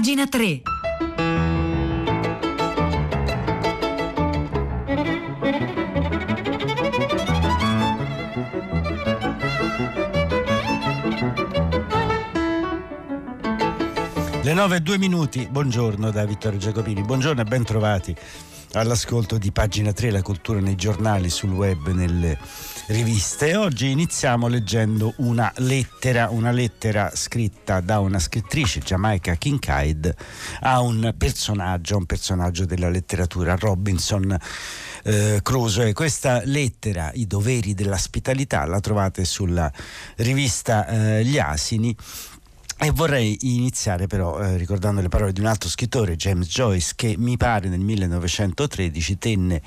Pagina 3. Le 9 e 2 minuti, buongiorno da Vittorio Giacopini, buongiorno e ben trovati all'ascolto di pagina 3, la cultura nei giornali, sul web, nelle riviste. Oggi iniziamo leggendo una lettera, una lettera scritta da una scrittrice, Jamaica Kincaid, a un personaggio, un personaggio della letteratura, Robinson eh, Crusoe. Questa lettera, I doveri dell'ospitalità, la trovate sulla rivista eh, Gli Asini e vorrei iniziare però eh, ricordando le parole di un altro scrittore, James Joyce, che mi pare nel 1913 tenne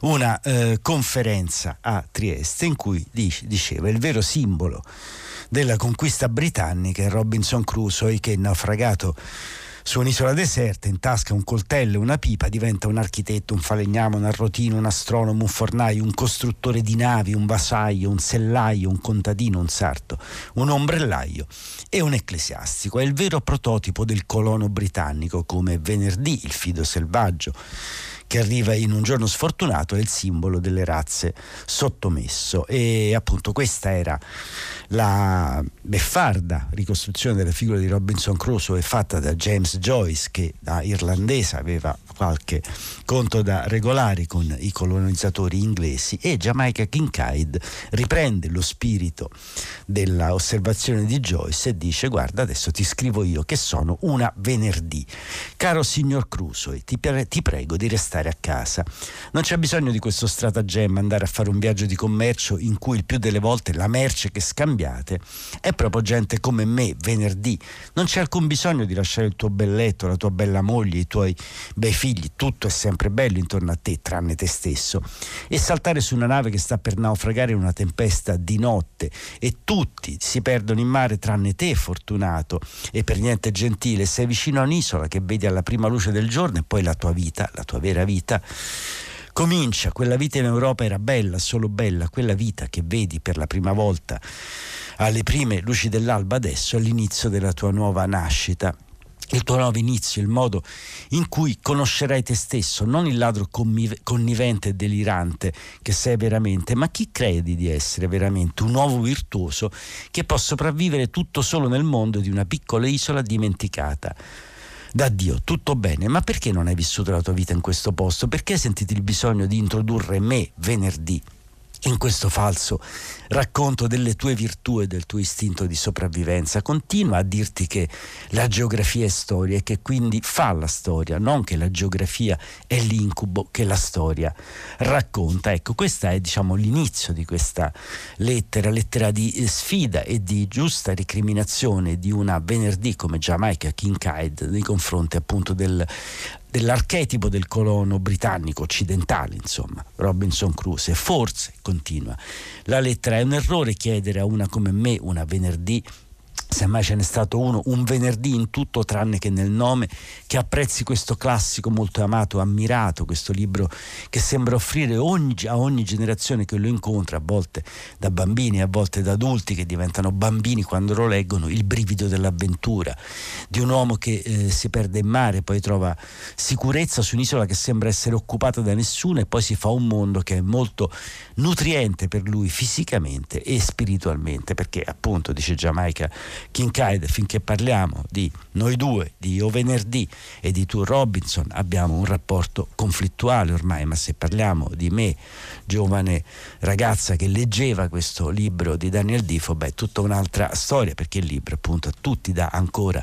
una eh, conferenza a Trieste in cui dice, diceva il vero simbolo della conquista britannica è Robinson Crusoe che naufragato su un'isola deserta, in tasca un coltello e una pipa, diventa un architetto, un falegname, un arrotino, un astronomo, un fornaio, un costruttore di navi, un vasaio, un sellaio, un contadino, un sarto, un ombrellaio e un ecclesiastico. È il vero prototipo del colono britannico, come venerdì il fido selvaggio che arriva in un giorno sfortunato è il simbolo delle razze sottomesso. E appunto questa era la beffarda ricostruzione della figura di Robinson Crusoe fatta da James Joyce che da irlandese aveva qualche conto da regolare con i colonizzatori inglesi e Jamaica Kincaid riprende lo spirito dell'osservazione di Joyce e dice guarda adesso ti scrivo io che sono una venerdì. Caro signor Crusoe ti, ti prego di restare a casa. Non c'è bisogno di questo stratagemma andare a fare un viaggio di commercio in cui il più delle volte la merce che scambiate è proprio gente come me venerdì. Non c'è alcun bisogno di lasciare il tuo bel letto la tua bella moglie i tuoi bei figli, tutto è sempre bello intorno a te, tranne te stesso, e saltare su una nave che sta per naufragare in una tempesta di notte e tutti si perdono in mare tranne te, fortunato. E per niente gentile, sei vicino a un'isola che vedi alla prima luce del giorno e poi la tua vita, la tua vera vita, comincia, quella vita in Europa era bella, solo bella, quella vita che vedi per la prima volta alle prime luci dell'alba adesso è l'inizio della tua nuova nascita il tuo nuovo inizio, il modo in cui conoscerai te stesso, non il ladro connivente e delirante che sei veramente, ma chi credi di essere veramente, un uomo virtuoso che può sopravvivere tutto solo nel mondo di una piccola isola dimenticata. Da Dio, tutto bene, ma perché non hai vissuto la tua vita in questo posto? Perché hai sentito il bisogno di introdurre me venerdì? In questo falso racconto delle tue virtù e del tuo istinto di sopravvivenza. Continua a dirti che la geografia è storia e che quindi fa la storia, non che la geografia è l'incubo che la storia racconta. Ecco, questo è diciamo, l'inizio di questa lettera, lettera di eh, sfida e di giusta ricriminazione di una venerdì come Jamaica Kincaid nei confronti appunto del dell'archetipo del colono britannico occidentale, insomma, Robinson Crusoe. Forse, continua, la lettera è un errore chiedere a una come me una venerdì semmai ce n'è stato uno, un venerdì in tutto tranne che nel nome, che apprezzi questo classico molto amato, ammirato, questo libro che sembra offrire ogni, a ogni generazione che lo incontra, a volte da bambini, a volte da adulti che diventano bambini quando lo leggono, il brivido dell'avventura, di un uomo che eh, si perde in mare, poi trova sicurezza su un'isola che sembra essere occupata da nessuno e poi si fa un mondo che è molto nutriente per lui fisicamente e spiritualmente, perché appunto, dice Giamaica, Kincaid, finché parliamo di noi due, di O Venerdì e di Tu Robinson, abbiamo un rapporto conflittuale ormai, ma se parliamo di me, giovane ragazza che leggeva questo libro di Daniel Difo, beh, è tutta un'altra storia, perché il libro appunto a tutti dà ancora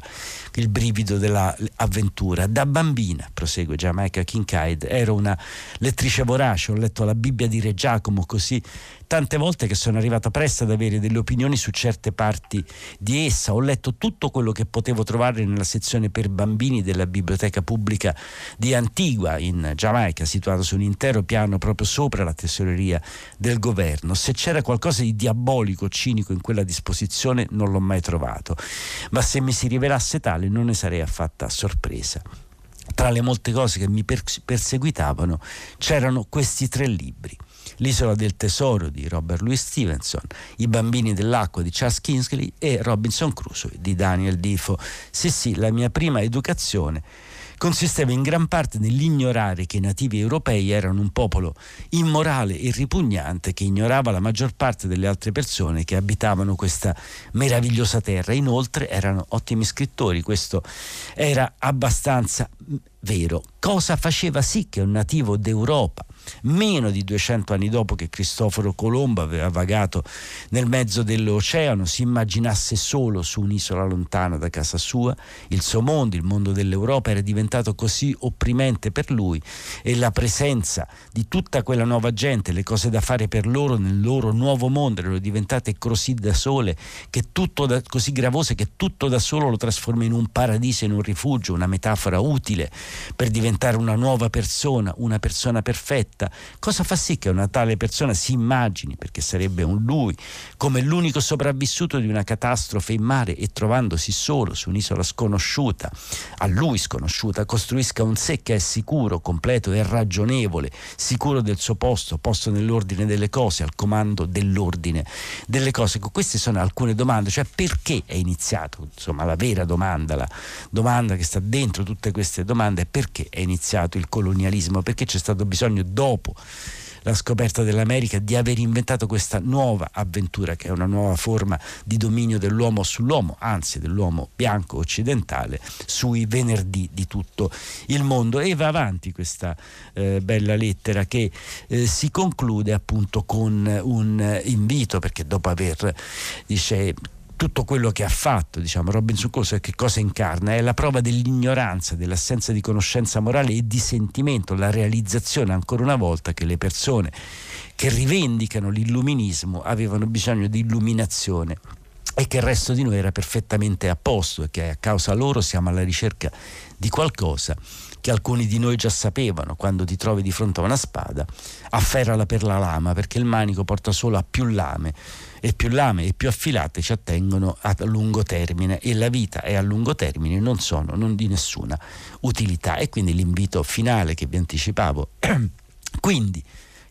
il brivido dell'avventura. Da bambina, prosegue Jamaica Kincaid, ero una lettrice vorace, ho letto la Bibbia di Re Giacomo così tante volte che sono arrivata presto ad avere delle opinioni su certe parti di essa. Ho letto tutto quello che potevo trovare nella sezione per bambini della biblioteca pubblica di Antigua in Giamaica, situata su un intero piano proprio sopra la tesoreria del governo. Se c'era qualcosa di diabolico, cinico in quella disposizione non l'ho mai trovato, ma se mi si rivelasse tale non ne sarei affatta sorpresa tra le molte cose che mi perseguitavano c'erano questi tre libri. L'isola del tesoro di Robert Louis Stevenson, I bambini dell'acqua di Charles Kingsley e Robinson Crusoe di Daniel Defoe. Sì, sì, la mia prima educazione consisteva in gran parte nell'ignorare che i nativi europei erano un popolo immorale e ripugnante che ignorava la maggior parte delle altre persone che abitavano questa meravigliosa terra. Inoltre erano ottimi scrittori, questo era abbastanza vero. Cosa faceva sì che un nativo d'Europa meno di 200 anni dopo che Cristoforo Colombo aveva vagato nel mezzo dell'oceano, si immaginasse solo su un'isola lontana da casa sua, il suo mondo, il mondo dell'Europa era diventato così opprimente per lui e la presenza di tutta quella nuova gente, le cose da fare per loro nel loro nuovo mondo erano diventate così da sole, che tutto da, così gravose che tutto da solo lo trasforma in un paradiso, in un rifugio, una metafora utile per diventare una nuova persona, una persona perfetta diretta, cosa fa sì che una tale persona si immagini, perché sarebbe un lui, come l'unico sopravvissuto di una catastrofe in mare e trovandosi solo su un'isola sconosciuta, a lui sconosciuta, costruisca un sé che è sicuro, completo e ragionevole, sicuro del suo posto, posto nell'ordine delle cose, al comando dell'ordine delle cose. Queste sono alcune domande, cioè perché è iniziato, insomma la vera domanda, la domanda che sta dentro tutte queste domande è perché è iniziato il colonialismo, perché c'è stato bisogno dopo dopo la scoperta dell'America di aver inventato questa nuova avventura che è una nuova forma di dominio dell'uomo sull'uomo, anzi dell'uomo bianco occidentale sui venerdì di tutto il mondo. E va avanti questa eh, bella lettera che eh, si conclude appunto con un invito perché dopo aver dice tutto quello che ha fatto, diciamo, Robinson Crusoe che cosa incarna? È la prova dell'ignoranza, dell'assenza di conoscenza morale e di sentimento, la realizzazione ancora una volta che le persone che rivendicano l'illuminismo avevano bisogno di illuminazione e che il resto di noi era perfettamente a posto e che a causa loro siamo alla ricerca di qualcosa che alcuni di noi già sapevano, quando ti trovi di fronte a una spada, afferrala per la lama perché il manico porta solo a più lame e più lame e più affilate ci attengono a lungo termine e la vita e a lungo termine non sono non di nessuna utilità. E quindi l'invito finale che vi anticipavo quindi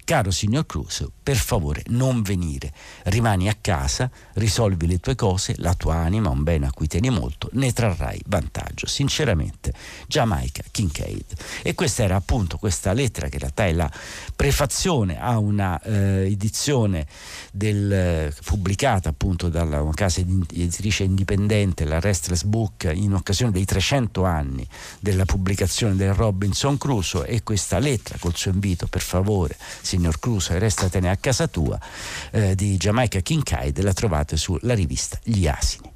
Caro signor Crusoe, per favore non venire, rimani a casa, risolvi le tue cose, la tua anima, un bene a cui tieni molto, ne trarrai vantaggio. Sinceramente, Jamaica Kincaid. E questa era appunto questa lettera che in realtà è la prefazione a una eh, edizione del, eh, pubblicata appunto dalla una casa editrice indipendente, la Restless Book, in occasione dei 300 anni della pubblicazione del Robinson Crusoe e questa lettera col suo invito per favore signor Crusoe, restatene a casa tua, eh, di Jamaica Kincaid, la trovate sulla rivista Gli Asini.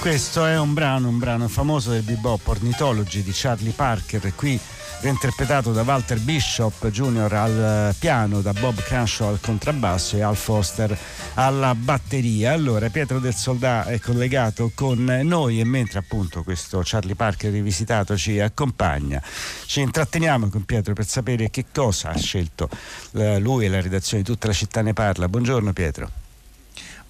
Questo è un brano, un brano famoso del bebop Ornithology di Charlie Parker, qui reinterpretato da Walter Bishop Jr. al piano, da Bob Crenshaw al contrabbasso e Al Foster alla batteria. Allora Pietro del Soldà è collegato con noi e mentre appunto questo Charlie Parker rivisitato ci accompagna, ci intratteniamo con Pietro per sapere che cosa ha scelto eh, lui e la redazione di tutta la città ne parla. Buongiorno Pietro.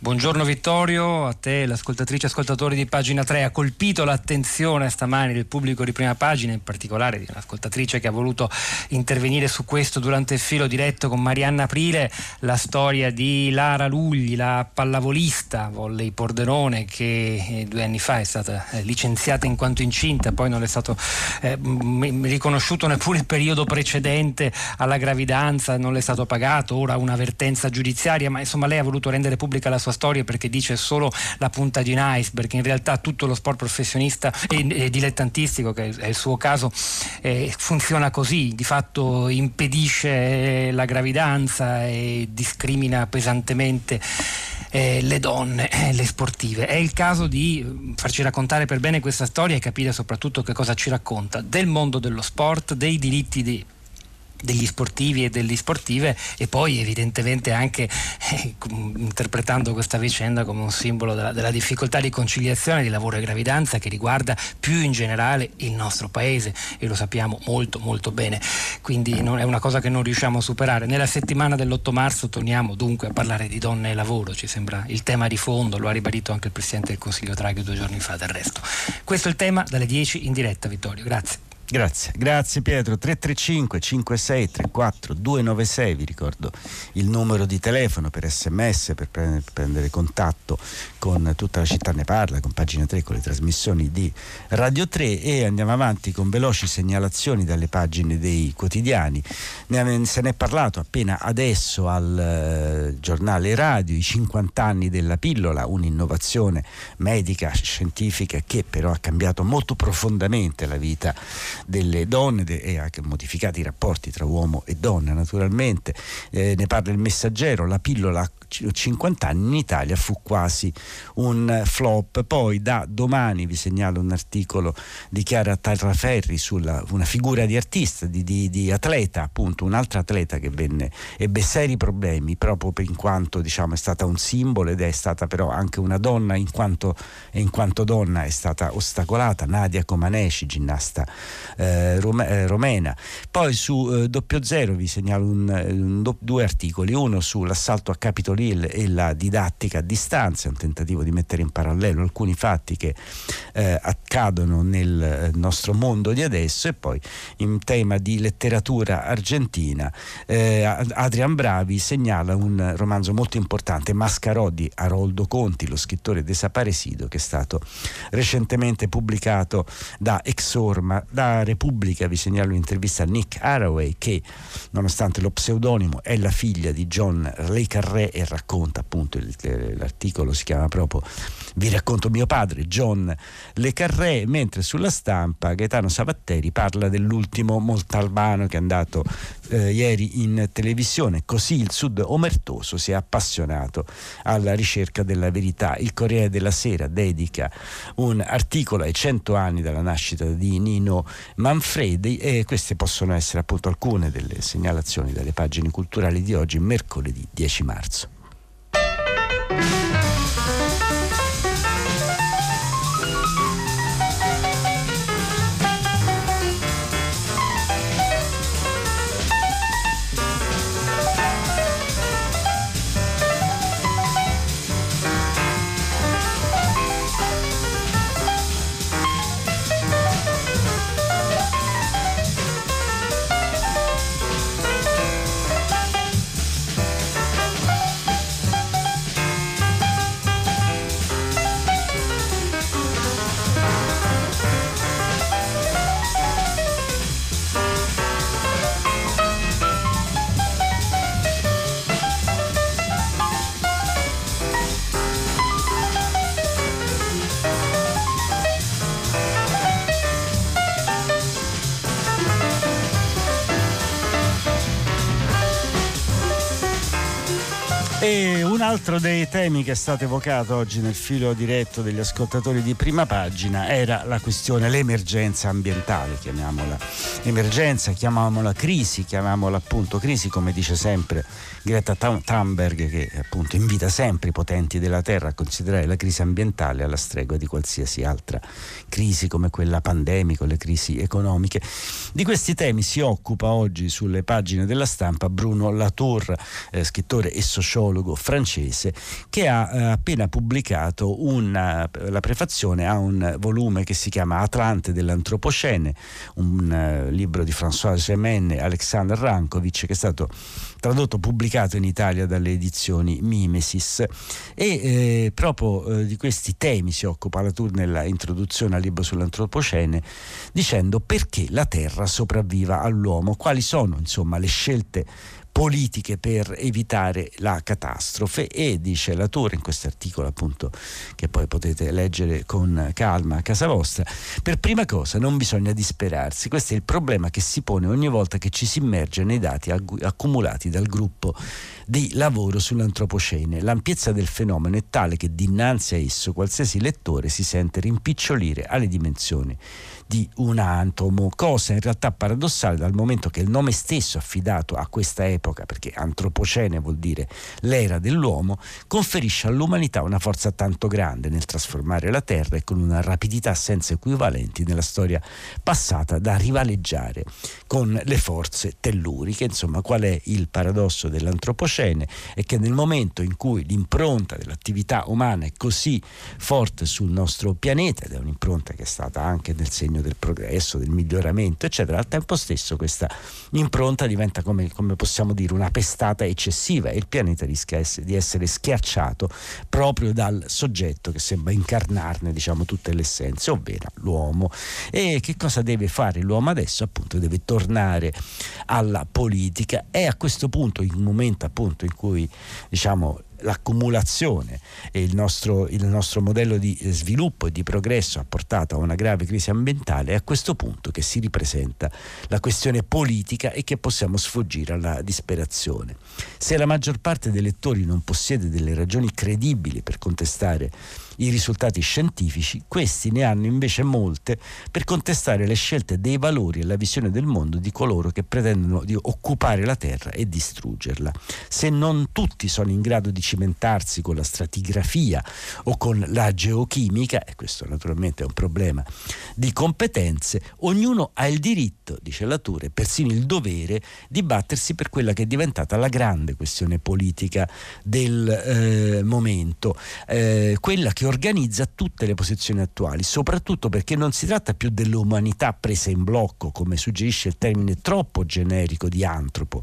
Buongiorno Vittorio, a te l'ascoltatrice e ascoltatori di pagina 3 ha colpito l'attenzione stamani del pubblico di prima pagina, in particolare di un'ascoltatrice che ha voluto intervenire su questo durante il filo diretto con Marianna Aprile, la storia di Lara Lugli, la pallavolista volley Pordenone che eh, due anni fa è stata eh, licenziata in quanto incinta, poi non è stato eh, riconosciuto neppure il periodo precedente alla gravidanza, non le è stato pagato, ora un'avvertenza giudiziaria, ma insomma lei ha voluto rendere pubblica la sua sua storia perché dice solo la punta di un iceberg, in realtà tutto lo sport professionista e, e dilettantistico, che è il suo caso, eh, funziona così, di fatto impedisce la gravidanza e discrimina pesantemente eh, le donne, eh, le sportive. È il caso di farci raccontare per bene questa storia e capire soprattutto che cosa ci racconta del mondo dello sport, dei diritti di degli sportivi e delle sportive e poi evidentemente anche eh, interpretando questa vicenda come un simbolo della, della, difficoltà di conciliazione di lavoro e gravidanza che riguarda più in generale il nostro paese e lo sappiamo molto molto bene. Quindi non è una cosa che non riusciamo a superare. Nella settimana dell'8 marzo torniamo dunque a parlare di donne e lavoro ci sembra il tema di fondo lo ha ribadito anche il Presidente del Consiglio Draghi due giorni fa del resto. Questo è il tema dalle 10 in diretta Vittorio. Grazie Grazie, grazie Pietro. 335 56 34 296, vi ricordo il numero di telefono per sms, per prendere contatto con tutta la città ne parla, con pagina 3, con le trasmissioni di Radio 3 e andiamo avanti con veloci segnalazioni dalle pagine dei quotidiani. Se ne è parlato appena adesso al eh, giornale radio, i 50 anni della pillola, un'innovazione medica, scientifica che però ha cambiato molto profondamente la vita delle donne e ha modificato i rapporti tra uomo e donna naturalmente. Eh, ne parla il messaggero, la pillola 50 anni in Italia fu quasi un flop. Poi da domani vi segnalo un articolo di Chiara Tarraferri sulla una figura di artista, di, di, di atleta, appunto un'altra atleta che venne, ebbe seri problemi proprio in quanto diciamo, è stata un simbolo ed è stata però anche una donna in quanto, in quanto donna è stata ostacolata, Nadia Comaneci, ginnasta eh, eh, romena. Poi su eh, doppio zero vi segnalo un, un, due articoli, uno sull'assalto a Capitol Hill e la didattica a distanza, un tentativo di mettere in parallelo alcuni fatti che eh, accadono nel eh, nostro mondo di adesso e poi in tema di letteratura argentina eh, Adrian Bravi segnala un romanzo molto importante, Mascarò di Haroldo Conti, lo scrittore desaparecido che è stato recentemente pubblicato da Exorma, da Repubblica vi segnalo un'intervista a Nick Haraway che nonostante lo pseudonimo è la figlia di John Le Carré e racconta appunto il, l'articolo si chiama proprio Vi racconto mio padre John Le Carré mentre sulla stampa Gaetano Savatteri parla dell'ultimo Montalbano che è andato eh, ieri in televisione così il sud omertoso si è appassionato alla ricerca della verità il Corriere della Sera dedica un articolo ai 100 anni dalla nascita di Nino Manfredi e queste possono essere appunto alcune delle segnalazioni dalle pagine culturali di oggi, mercoledì 10 marzo. E un altro dei temi che è stato evocato oggi nel filo diretto degli ascoltatori di prima pagina era la questione, l'emergenza ambientale, chiamiamola emergenza, chiamiamola crisi, chiamiamola appunto crisi, come dice sempre Greta Thunberg, che appunto invita sempre i potenti della Terra a considerare la crisi ambientale alla stregua di qualsiasi altra crisi come quella pandemica o le crisi economiche. Di questi temi si occupa oggi sulle pagine della stampa Bruno Latour, eh, scrittore e sociologo antropologo francese che ha eh, appena pubblicato una, la prefazione a un volume che si chiama Atlante dell'Antropocene, un uh, libro di François Gemenne e Alexander Rankovic che è stato tradotto, pubblicato in Italia dalle edizioni Mimesis. E eh, proprio eh, di questi temi si occupa la Tour nella introduzione al libro sull'antropocene dicendo perché la Terra sopravviva all'uomo, quali sono insomma le scelte politiche per evitare la catastrofe e dice l'autore in questo articolo appunto che poi potete leggere con calma a casa vostra per prima cosa non bisogna disperarsi questo è il problema che si pone ogni volta che ci si immerge nei dati accumulati dal gruppo di lavoro sull'antropocene. L'ampiezza del fenomeno è tale che dinanzi a esso qualsiasi lettore si sente rimpicciolire alle dimensioni di un atomo, cosa in realtà paradossale dal momento che il nome stesso affidato a questa epoca, perché antropocene vuol dire l'era dell'uomo, conferisce all'umanità una forza tanto grande nel trasformare la Terra e con una rapidità senza equivalenti nella storia passata da rivaleggiare con le forze telluriche. Insomma, qual è il paradosso dell'antropocene? È che nel momento in cui l'impronta dell'attività umana è così forte sul nostro pianeta, ed è un'impronta che è stata anche nel segno segno del progresso, del miglioramento, eccetera. Al tempo stesso questa impronta diventa, come, come possiamo dire, una pestata eccessiva e il pianeta rischia di essere schiacciato proprio dal soggetto che sembra incarnarne diciamo, tutte le essenze, ovvero l'uomo. E che cosa deve fare l'uomo adesso? Appunto deve tornare alla politica e a questo punto, in un momento appunto in cui diciamo l'accumulazione e il nostro, il nostro, modello di sviluppo e di progresso ha portato a una grave crisi ambientale, è a questo punto che si ripresenta la questione politica e che possiamo sfuggire alla disperazione. Se la maggior parte dei lettori non possiede delle ragioni credibili per contestare i risultati scientifici, questi ne hanno invece molte per contestare le scelte dei valori e la visione del mondo di coloro che pretendono di occupare la Terra e distruggerla. Se non tutti sono in grado di cimentarsi con la stratigrafia o con la geochimica, e questo naturalmente è un problema di competenze, ognuno ha il diritto, dice Latour, e persino il dovere di battersi per quella che è diventata la grande questione politica del eh, momento, eh, quella che organizza tutte le posizioni attuali, soprattutto perché non si tratta più dell'umanità presa in blocco, come suggerisce il termine troppo generico di antropo.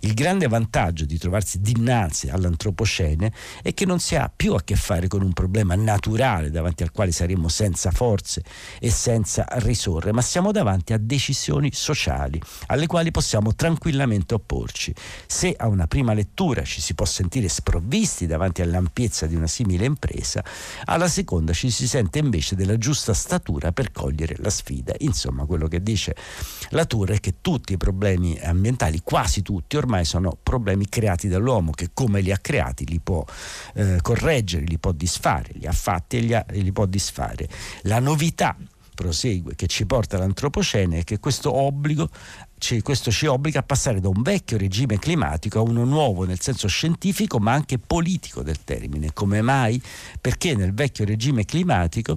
Il grande vantaggio di trovarsi dinanzi all'antropocene è che non si ha più a che fare con un problema naturale davanti al quale saremmo senza forze e senza risorre, ma siamo davanti a decisioni sociali alle quali possiamo tranquillamente opporci. Se a una prima lettura ci si può sentire sprovvisti davanti all'ampiezza di una simile impresa, alla seconda ci si sente invece della giusta statura per cogliere la sfida. Insomma, quello che dice la Tour è che tutti i problemi ambientali, quasi tutti, ormai sono problemi creati dall'uomo che come li ha creati li può eh, correggere, li può disfare, li ha fatti e li, ha, li può disfare. La novità prosegue, che ci porta all'antropocene è che questo obbligo ci, questo ci obbliga a passare da un vecchio regime climatico a uno nuovo nel senso scientifico ma anche politico del termine. Come mai? Perché nel vecchio regime climatico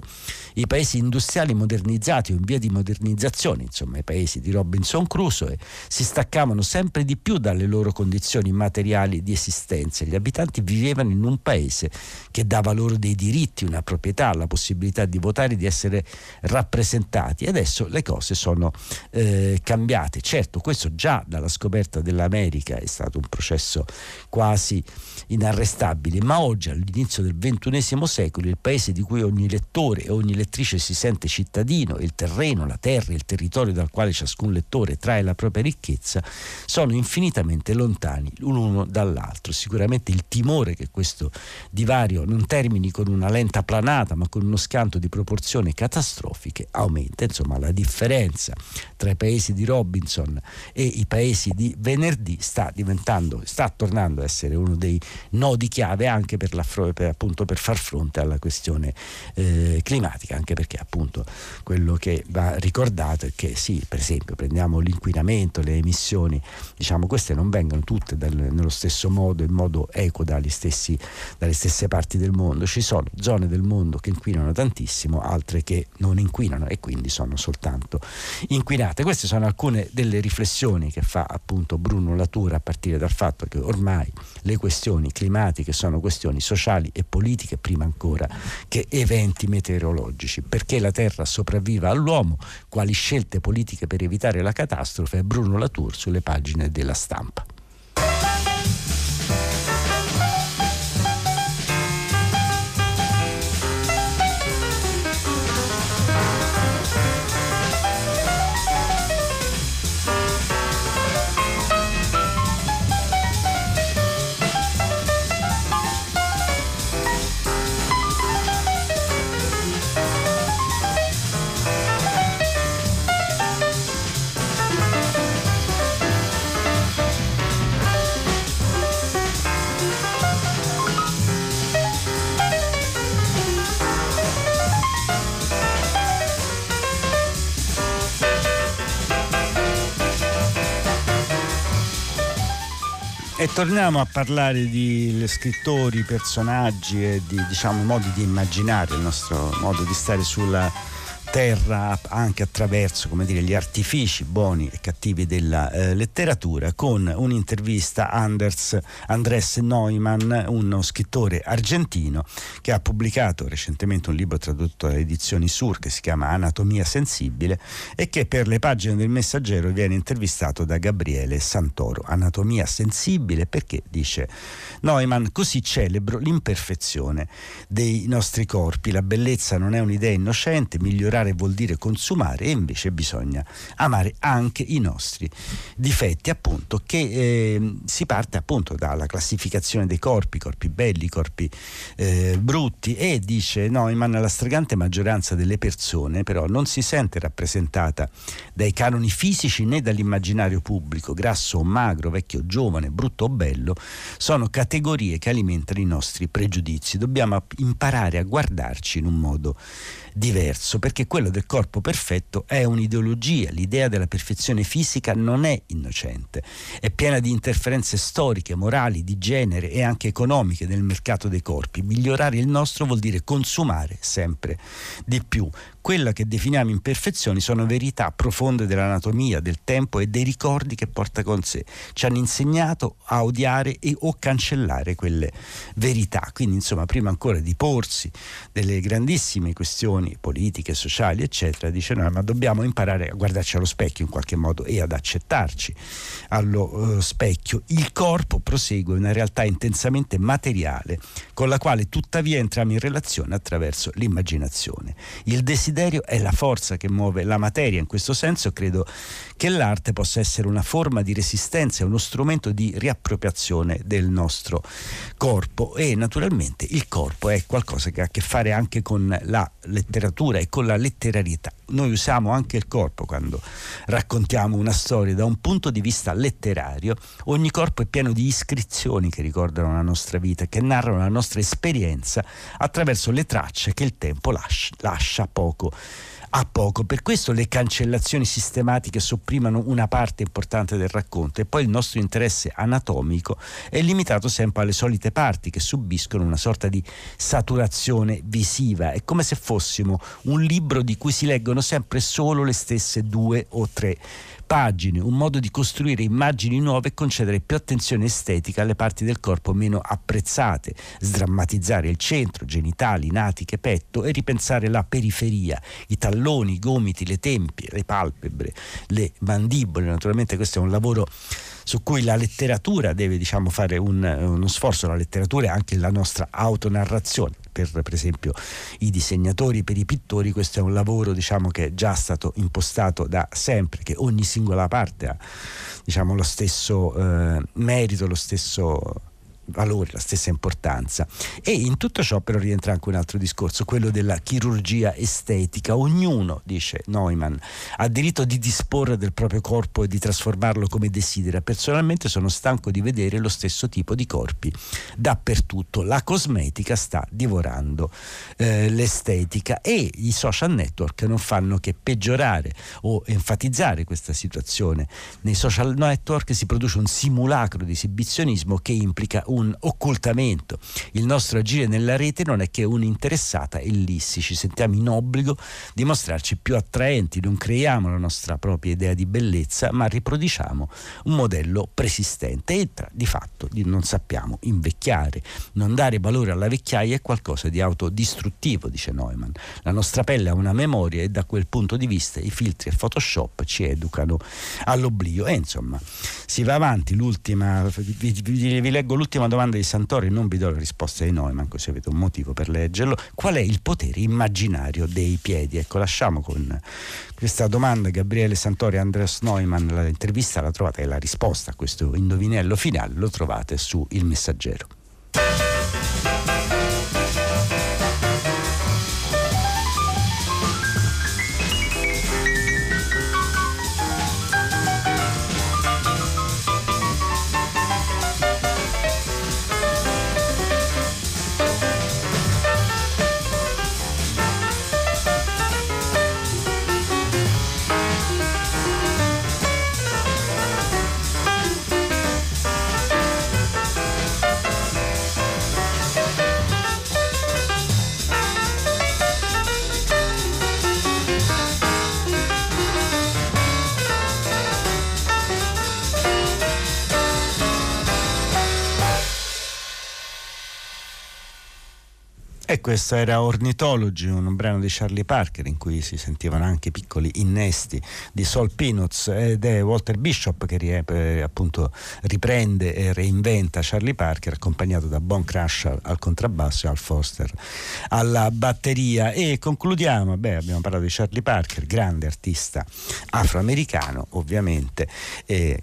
i paesi industriali modernizzati o in via di modernizzazione, insomma i paesi di Robinson Crusoe, si staccavano sempre di più dalle loro condizioni materiali di esistenza. Gli abitanti vivevano in un paese che dava loro dei diritti, una proprietà, la possibilità di votare, di essere rappresentati. Adesso le cose sono eh, cambiate Certo, questo già dalla scoperta dell'America è stato un processo quasi inarrestabile, ma oggi all'inizio del XXI secolo il paese di cui ogni lettore e ogni lettrice si sente cittadino, il terreno, la terra, il territorio dal quale ciascun lettore trae la propria ricchezza, sono infinitamente lontani l'uno dall'altro. Sicuramente il timore che questo divario non termini con una lenta planata, ma con uno scanto di proporzioni catastrofiche aumenta. Insomma, la differenza tra i paesi di Robinson Washington e i paesi di venerdì sta diventando, sta tornando a essere uno dei nodi chiave anche per, per, appunto, per far fronte alla questione eh, climatica, anche perché appunto quello che va ricordato è che sì, per esempio prendiamo l'inquinamento, le emissioni, diciamo queste non vengono tutte dal, nello stesso modo, in modo equo stessi, dalle stesse parti del mondo, ci sono zone del mondo che inquinano tantissimo, altre che non inquinano e quindi sono soltanto inquinate. Queste sono alcune delle delle riflessioni che fa appunto Bruno Latour a partire dal fatto che ormai le questioni climatiche sono questioni sociali e politiche prima ancora che eventi meteorologici. Perché la Terra sopravviva all'uomo, quali scelte politiche per evitare la catastrofe, Bruno Latour sulle pagine della stampa. E torniamo a parlare di scrittori, personaggi e di diciamo, modi di immaginare il nostro modo di stare sulla terra anche attraverso come dire, gli artifici buoni e cattivi della eh, letteratura con un'intervista a Anders, Andrés Neumann, uno scrittore argentino che ha pubblicato recentemente un libro tradotto dalle edizioni Sur che si chiama Anatomia sensibile e che per le pagine del Messaggero viene intervistato da Gabriele Santoro. Anatomia sensibile perché dice Neumann così celebro l'imperfezione dei nostri corpi, la bellezza non è un'idea innocente, migliorare amare vuol dire consumare e invece bisogna amare anche i nostri difetti, appunto, che eh, si parte appunto dalla classificazione dei corpi, corpi belli, corpi eh, brutti e dice Neumann la stregante maggioranza delle persone però non si sente rappresentata dai canoni fisici né dall'immaginario pubblico, grasso o magro, vecchio o giovane, brutto o bello, sono categorie che alimentano i nostri pregiudizi. Dobbiamo imparare a guardarci in un modo diverso, perché quello del corpo perfetto è un'ideologia, l'idea della perfezione fisica non è innocente, è piena di interferenze storiche, morali, di genere e anche economiche nel mercato dei corpi. Migliorare il nostro vuol dire consumare sempre di più quella che definiamo imperfezioni sono verità profonde dell'anatomia, del tempo e dei ricordi che porta con sé. Ci hanno insegnato a odiare e o cancellare quelle verità. Quindi, insomma, prima ancora di porsi delle grandissime questioni politiche, sociali, eccetera, dice no, ma dobbiamo imparare a guardarci allo specchio in qualche modo e ad accettarci allo uh, specchio. Il corpo prosegue una realtà intensamente materiale con la quale tuttavia entriamo in relazione attraverso l'immaginazione. Il desiderio desiderio è la forza che muove la materia. In questo senso credo che l'arte possa essere una forma di resistenza, uno strumento di riappropriazione del nostro corpo e naturalmente il corpo è qualcosa che ha a che fare anche con la letteratura e con la letterarietà. Noi usiamo anche il corpo quando raccontiamo una storia da un punto di vista letterario. Ogni corpo è pieno di iscrizioni che ricordano la nostra vita, che narrano la nostra esperienza attraverso le tracce che il tempo lascia, lascia poco a poco. Per questo le cancellazioni sistematiche sopprimono una parte importante del racconto e poi il nostro interesse anatomico è limitato sempre alle solite parti che subiscono una sorta di saturazione visiva. È come se fossimo un libro di cui si leggono sempre solo le stesse due o tre pagine, un modo di costruire immagini nuove e concedere più attenzione estetica alle parti del corpo meno apprezzate, sdrammatizzare il centro, genitali, natiche, petto e ripensare la periferia, i talloni, i gomiti, le tempie, le palpebre, le mandibole. Naturalmente questo è un lavoro su cui la letteratura deve diciamo, fare un, uno sforzo, la letteratura è anche la nostra autonarrazione. Per, per, esempio i disegnatori, per i pittori, questo è un lavoro diciamo, che è già stato impostato da sempre, che ogni singola parte ha diciamo, lo stesso eh, merito, lo stesso valore, la stessa importanza. E in tutto ciò però rientra anche un altro discorso, quello della chirurgia estetica. Ognuno, dice Neumann, ha diritto di disporre del proprio corpo e di trasformarlo come desidera. Personalmente sono stanco di vedere lo stesso tipo di corpi dappertutto. La cosmetica sta divorando eh, l'estetica e i social network non fanno che peggiorare o enfatizzare questa situazione. Nei social network si produce un simulacro di esibizionismo che implica un occultamento. Il nostro agire nella rete non è che un'interessata ellissi, ci sentiamo in obbligo di mostrarci più attraenti, non creiamo la nostra propria idea di bellezza, ma riproduciamo un modello presistente e tra, di fatto non sappiamo invecchiare. Non dare valore alla vecchiaia è qualcosa di autodistruttivo, dice Neumann. La nostra pelle ha una memoria e da quel punto di vista i filtri e Photoshop ci educano all'oblio. E insomma, si va avanti. L'ultima, vi, vi, vi leggo l'ultima domanda di Santori, non vi do la risposta di Neumann, così avete un motivo per leggerlo. Qual è il potere immaginario dei piedi? Ecco, lasciamo con questa domanda Gabriele Santori e Andreas Neumann. L'intervista la trovate e la risposta a questo indovinello finale lo trovate su Il Messaggero. E questo era Ornithology, un brano di Charlie Parker in cui si sentivano anche piccoli innesti di Soul Peanuts ed è Walter Bishop che rie, eh, appunto riprende e reinventa Charlie Parker accompagnato da Bon Crush al, contrabbasso e Al Foster alla batteria. E concludiamo, beh abbiamo parlato di Charlie Parker, grande artista afroamericano ovviamente,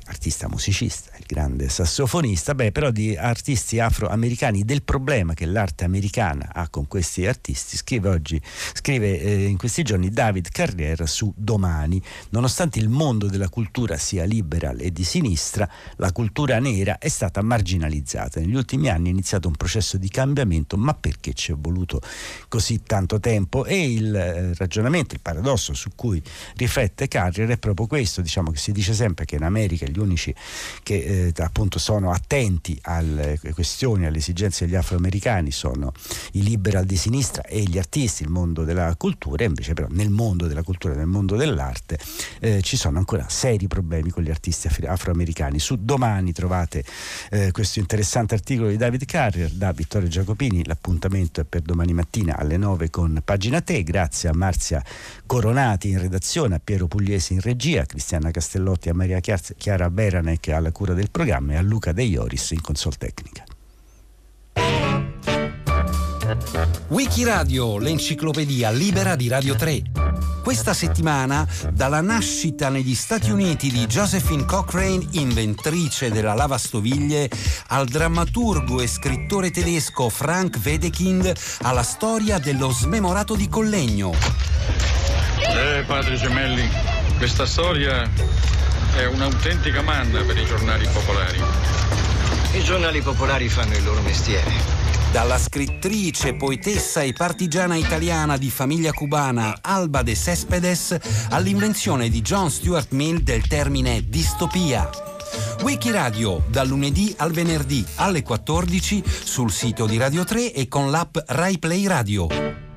artista musicista, il grande sassofonista, beh però di artisti afroamericani del problema che l'arte americana ha con con questi artisti, scrive oggi, scrive eh, in questi giorni David Carriera su Domani. Nonostante il mondo della cultura sia liberal e di sinistra, la cultura nera è stata marginalizzata. Negli ultimi anni è iniziato un processo di cambiamento, ma perché ci è voluto così tanto tempo? E il eh, ragionamento, il paradosso su cui riflette Carrier è proprio questo, diciamo che si dice sempre che in America gli unici che eh, appunto sono attenti alle questioni, alle esigenze degli afroamericani sono i liberi liberal di sinistra e gli artisti, il mondo della cultura, invece però nel mondo della cultura, nel mondo dell'arte eh, ci sono ancora seri problemi con gli artisti afroamericani. Su domani trovate eh, questo interessante articolo di David Carrier da Vittorio Giacopini, l'appuntamento è per domani mattina alle 9 con Pagina Te, grazie a Marzia Coronati in redazione, a Piero Pugliesi in regia, a Cristiana Castellotti, a Maria Chiara Beranec alla cura del programma e a Luca De Ioris in consol tecnica. Wikiradio, l'enciclopedia libera di Radio 3. Questa settimana, dalla nascita negli Stati Uniti di Josephine Cochrane, inventrice della lavastoviglie, al drammaturgo e scrittore tedesco Frank Wedekind, alla storia dello smemorato di Collegno. Eh, padre Gemelli, questa storia è un'autentica manna per i giornali popolari. I giornali popolari fanno il loro mestiere. Dalla scrittrice, poetessa e partigiana italiana di famiglia cubana Alba de Cespedes all'invenzione di John Stuart Mill del termine distopia. Wikiradio dal lunedì al venerdì alle 14 sul sito di Radio 3 e con l'app RaiPlay Radio.